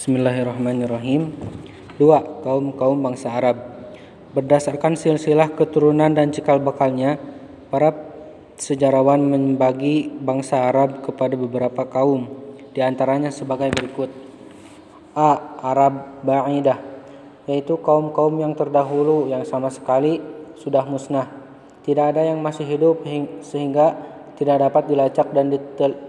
Bismillahirrahmanirrahim. Dua, kaum-kaum bangsa Arab. Berdasarkan silsilah keturunan dan cikal bakalnya, para sejarawan membagi bangsa Arab kepada beberapa kaum, di antaranya sebagai berikut. A. Arab Ba'idah, yaitu kaum-kaum yang terdahulu yang sama sekali sudah musnah. Tidak ada yang masih hidup sehingga tidak dapat dilacak dan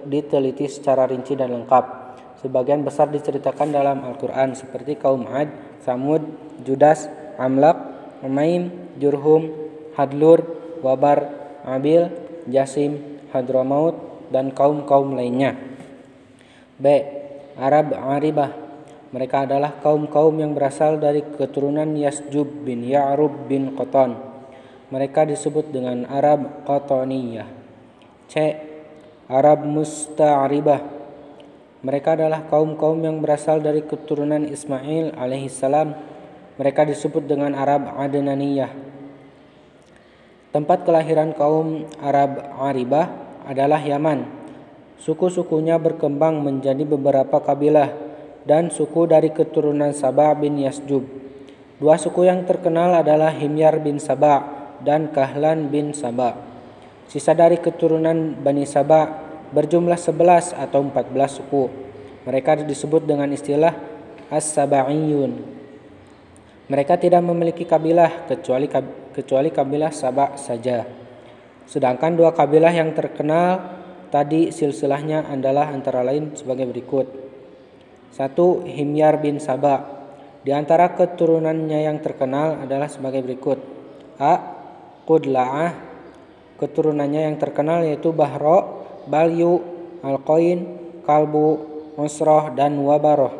diteliti secara rinci dan lengkap. Sebagian besar diceritakan dalam Al-Quran seperti kaum Ad, Samud, Judas, Amlak, Umaim, Jurhum, Hadlur, Wabar, Abil, Jasim, Hadramaut, dan kaum-kaum lainnya. B. Arab Aribah Mereka adalah kaum-kaum yang berasal dari keturunan Yasjub bin Ya'rub bin Qoton. Mereka disebut dengan Arab Qotoniyah. C. Arab Musta'ribah mereka adalah kaum-kaum yang berasal dari keturunan Ismail alaihissalam. Mereka disebut dengan Arab Adnaniyah. Tempat kelahiran kaum Arab Aribah adalah Yaman. Suku-sukunya berkembang menjadi beberapa kabilah dan suku dari keturunan Sabah bin Yasjub. Dua suku yang terkenal adalah Himyar bin Sabah dan Kahlan bin Sabah. Sisa dari keturunan Bani Sabah berjumlah 11 atau 14 suku. Mereka disebut dengan istilah As-Saba'iyun. Mereka tidak memiliki kabilah kecuali kecuali kabilah Sabak saja. Sedangkan dua kabilah yang terkenal tadi silsilahnya adalah antara lain sebagai berikut. Satu Himyar bin Sabak. Di antara keturunannya yang terkenal adalah sebagai berikut. A. Qudla'ah. Keturunannya yang terkenal yaitu Bahro, Balyu, Alqoin, Kalbu, Nusroh, dan Wabaroh.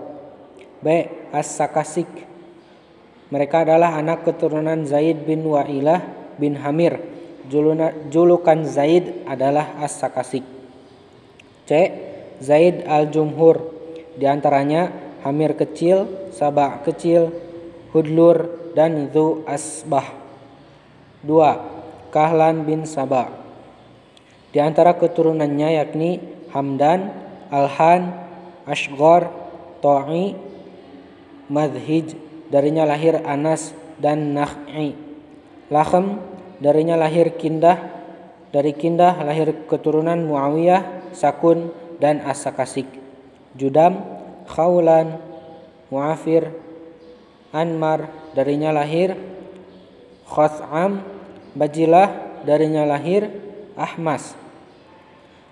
B. As-Sakasik Mereka adalah anak keturunan Zaid bin Wa'ilah bin Hamir. Julukan Zaid adalah As-Sakasik. C. Zaid al-Jumhur Di antaranya Hamir kecil, Sabah kecil, Hudlur, dan Zu Asbah. 2. Kahlan bin Sabah di antara keturunannya yakni Hamdan, Alhan, Ashgor, To'i, Madhij, darinya lahir Anas dan Nakh'i. Lahem, darinya lahir Kindah, dari Kindah lahir keturunan Muawiyah, Sakun, dan Asakasik. Judam, Khawlan, Muafir, Anmar, darinya lahir Khotham, Bajilah, darinya lahir Ahmas.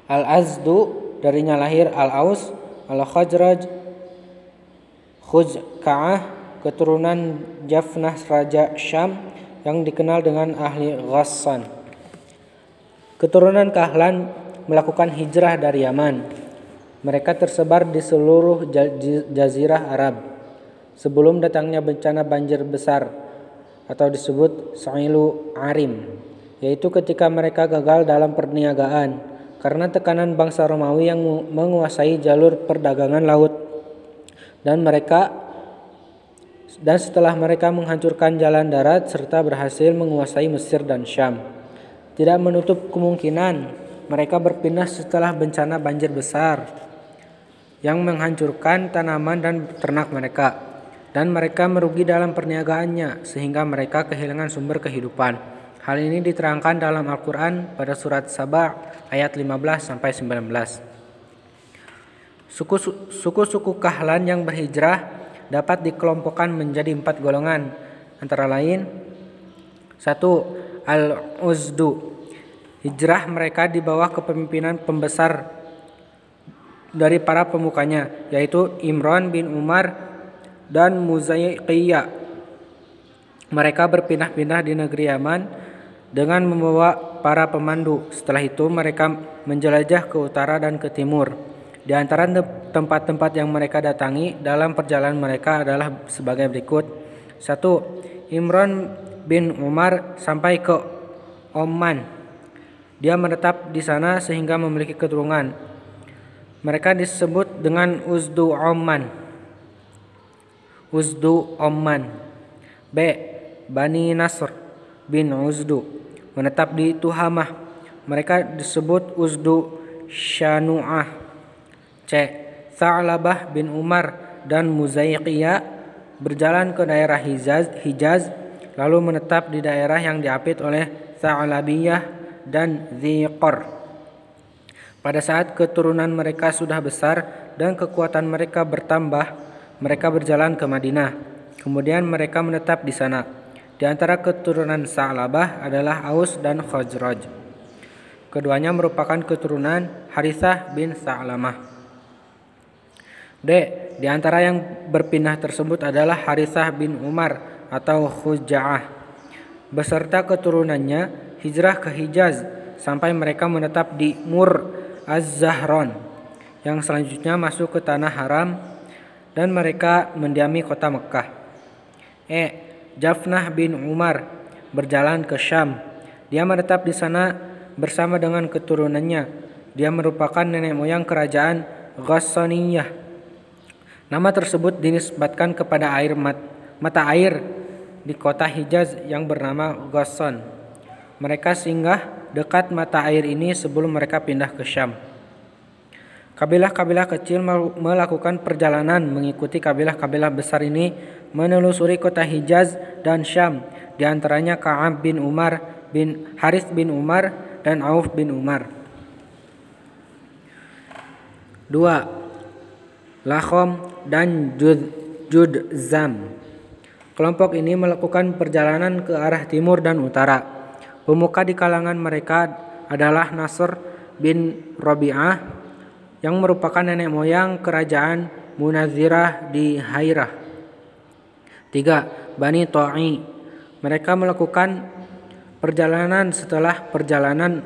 Al-Azdu darinya lahir Al-Aus, Al-Khajraj, Khuzka'ah, keturunan Jafnah Raja Syam yang dikenal dengan ahli Ghassan. Keturunan Kahlan melakukan hijrah dari Yaman. Mereka tersebar di seluruh jazirah Arab. Sebelum datangnya bencana banjir besar atau disebut Sa'ilu Arim, yaitu ketika mereka gagal dalam perniagaan karena tekanan bangsa Romawi yang menguasai jalur perdagangan laut dan mereka dan setelah mereka menghancurkan jalan darat serta berhasil menguasai Mesir dan Syam. Tidak menutup kemungkinan mereka berpindah setelah bencana banjir besar yang menghancurkan tanaman dan ternak mereka dan mereka merugi dalam perniagaannya sehingga mereka kehilangan sumber kehidupan. Hal ini diterangkan dalam Al-Quran pada surat Sabah ayat 15 sampai 19. Suku-suku Kahlan yang berhijrah dapat dikelompokkan menjadi empat golongan, antara lain satu Al-Uzdu. Hijrah mereka di bawah kepemimpinan pembesar dari para pemukanya, yaitu Imran bin Umar dan Muzaiqiyah. Mereka berpindah-pindah di negeri Yaman dengan membawa para pemandu. Setelah itu mereka menjelajah ke utara dan ke timur. Di antara tempat-tempat yang mereka datangi dalam perjalanan mereka adalah sebagai berikut. Satu, Imran bin Umar sampai ke Oman. Dia menetap di sana sehingga memiliki keturunan. Mereka disebut dengan Uzdu Oman. Uzdu Oman. B. Bani Nasr bin Uzdu menetap di Tuhamah. Mereka disebut Uzdu Syanu'ah. C. Tha'labah bin Umar dan Muzaiqiyah berjalan ke daerah Hijaz, Hijaz lalu menetap di daerah yang diapit oleh Tha'labiyah dan Ziqar. Pada saat keturunan mereka sudah besar dan kekuatan mereka bertambah, mereka berjalan ke Madinah. Kemudian mereka menetap di sana. Di antara keturunan Sa'labah adalah Aus dan Khazraj. Keduanya merupakan keturunan Harithah bin Sa'lamah. D. Di antara yang berpindah tersebut adalah Harithah bin Umar atau Khuja'ah. Beserta keturunannya hijrah ke Hijaz sampai mereka menetap di Mur Az-Zahron yang selanjutnya masuk ke tanah haram dan mereka mendiami kota Mekah. E. Jafnah bin Umar berjalan ke Syam. Dia menetap di sana bersama dengan keturunannya. Dia merupakan nenek moyang kerajaan Ghassaniyah. Nama tersebut dinisbatkan kepada air mat, mata air di kota Hijaz yang bernama Ghassan. Mereka singgah dekat mata air ini sebelum mereka pindah ke Syam. Kabilah-kabilah kecil melakukan perjalanan mengikuti kabilah-kabilah besar ini menelusuri kota Hijaz dan Syam, di antaranya Ka'ab bin Umar bin Harith bin Umar dan Auf bin Umar. 2. Lahom dan Jud, Judzam. Kelompok ini melakukan perjalanan ke arah timur dan utara. Pemuka di kalangan mereka adalah Nasr bin Rabi'ah yang merupakan nenek moyang kerajaan Munazirah di Hairah. Tiga, Bani To'i. Mereka melakukan perjalanan setelah perjalanan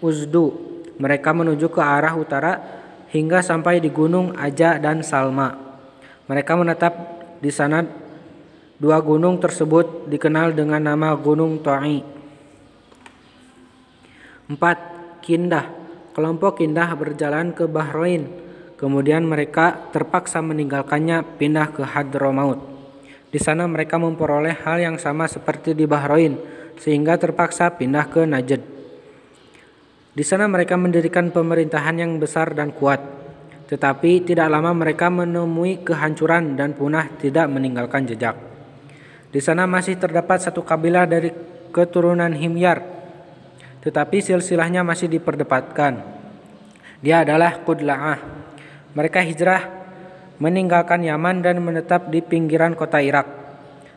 Uzdu. Mereka menuju ke arah utara hingga sampai di Gunung Aja dan Salma. Mereka menetap di sana. Dua gunung tersebut dikenal dengan nama Gunung To'i. Empat, Kindah. Kelompok Kindah berjalan ke Bahrain. Kemudian mereka terpaksa meninggalkannya pindah ke Hadramaut. Di sana mereka memperoleh hal yang sama seperti di Bahrain, sehingga terpaksa pindah ke Najd. Di sana mereka mendirikan pemerintahan yang besar dan kuat. Tetapi tidak lama mereka menemui kehancuran dan punah tidak meninggalkan jejak. Di sana masih terdapat satu kabilah dari keturunan Himyar tetapi silsilahnya masih diperdebatkan. Dia adalah Qudla'ah. Mereka hijrah meninggalkan Yaman dan menetap di pinggiran kota Irak.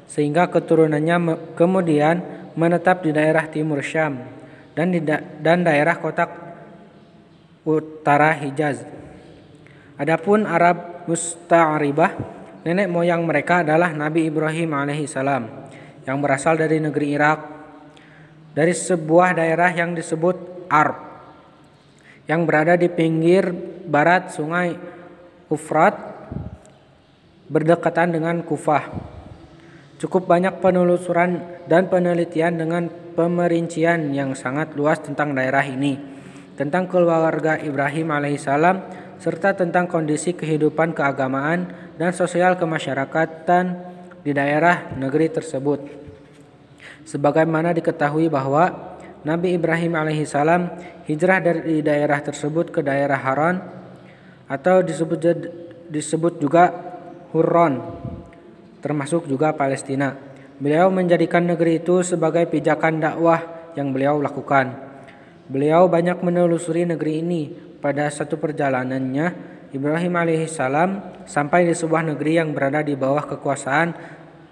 Sehingga keturunannya kemudian menetap di daerah timur Syam dan di da dan daerah kota utara Hijaz. Adapun Arab Musta'ribah, nenek moyang mereka adalah Nabi Ibrahim alaihissalam yang berasal dari negeri Irak dari sebuah daerah yang disebut Arb yang berada di pinggir barat sungai Ufrat berdekatan dengan Kufah. Cukup banyak penelusuran dan penelitian dengan pemerincian yang sangat luas tentang daerah ini, tentang keluarga Ibrahim alaihissalam, serta tentang kondisi kehidupan keagamaan dan sosial kemasyarakatan di daerah negeri tersebut. Sebagaimana diketahui bahwa Nabi Ibrahim alaihissalam hijrah dari daerah tersebut ke daerah Haran atau disebut disebut juga Huron termasuk juga Palestina. Beliau menjadikan negeri itu sebagai pijakan dakwah yang beliau lakukan. Beliau banyak menelusuri negeri ini. Pada satu perjalanannya, Ibrahim alaihissalam sampai di sebuah negeri yang berada di bawah kekuasaan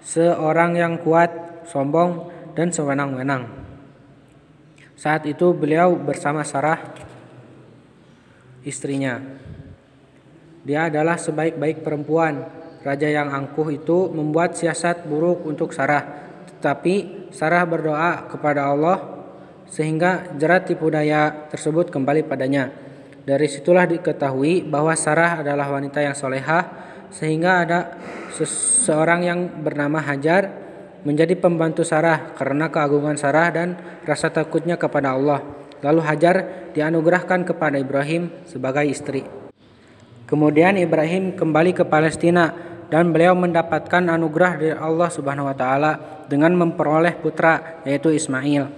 seorang yang kuat, sombong, dan sewenang-wenang. Saat itu beliau bersama Sarah istrinya. Dia adalah sebaik-baik perempuan. Raja yang angkuh itu membuat siasat buruk untuk Sarah. Tetapi Sarah berdoa kepada Allah sehingga jerat tipu daya tersebut kembali padanya. Dari situlah diketahui bahwa Sarah adalah wanita yang solehah sehingga ada seseorang yang bernama Hajar menjadi pembantu Sarah karena keagungan Sarah dan rasa takutnya kepada Allah. Lalu Hajar dianugerahkan kepada Ibrahim sebagai istri. Kemudian Ibrahim kembali ke Palestina dan beliau mendapatkan anugerah dari Allah Subhanahu wa taala dengan memperoleh putra yaitu Ismail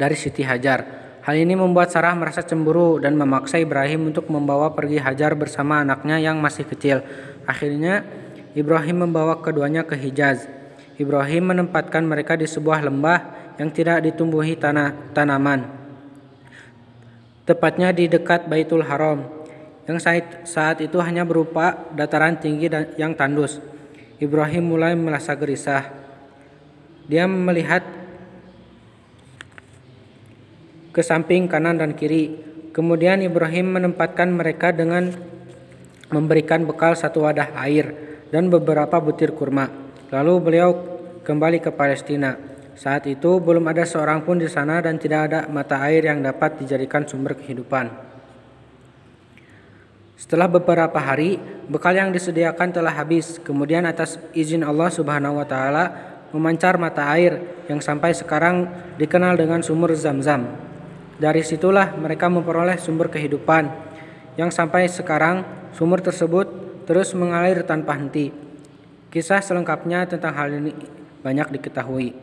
dari Siti Hajar. Hal ini membuat Sarah merasa cemburu dan memaksa Ibrahim untuk membawa pergi Hajar bersama anaknya yang masih kecil. Akhirnya Ibrahim membawa keduanya ke Hijaz. Ibrahim menempatkan mereka di sebuah lembah yang tidak ditumbuhi tanah tanaman. Tepatnya di dekat Baitul Haram, yang saat, itu hanya berupa dataran tinggi dan yang tandus. Ibrahim mulai merasa gerisah. Dia melihat ke samping kanan dan kiri. Kemudian Ibrahim menempatkan mereka dengan memberikan bekal satu wadah air dan beberapa butir kurma. Lalu beliau kembali ke Palestina. Saat itu belum ada seorang pun di sana dan tidak ada mata air yang dapat dijadikan sumber kehidupan. Setelah beberapa hari, bekal yang disediakan telah habis. Kemudian atas izin Allah Subhanahu wa taala memancar mata air yang sampai sekarang dikenal dengan sumur Zam-Zam. Dari situlah mereka memperoleh sumber kehidupan yang sampai sekarang Sumur tersebut terus mengalir tanpa henti. Kisah selengkapnya tentang hal ini banyak diketahui.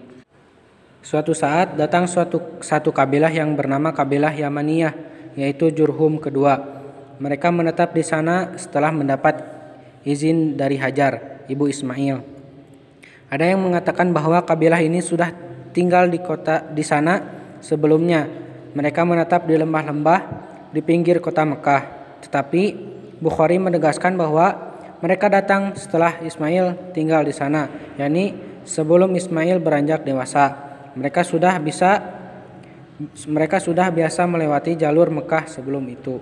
Suatu saat datang suatu satu kabilah yang bernama kabilah Yamaniyah, yaitu Jurhum kedua. Mereka menetap di sana setelah mendapat izin dari Hajar, ibu Ismail. Ada yang mengatakan bahwa kabilah ini sudah tinggal di kota di sana sebelumnya. Mereka menetap di lembah-lembah di pinggir kota Mekah. Tetapi Bukhari menegaskan bahwa mereka datang setelah Ismail tinggal di sana, yakni sebelum Ismail beranjak dewasa. Mereka sudah bisa mereka sudah biasa melewati jalur Mekah sebelum itu.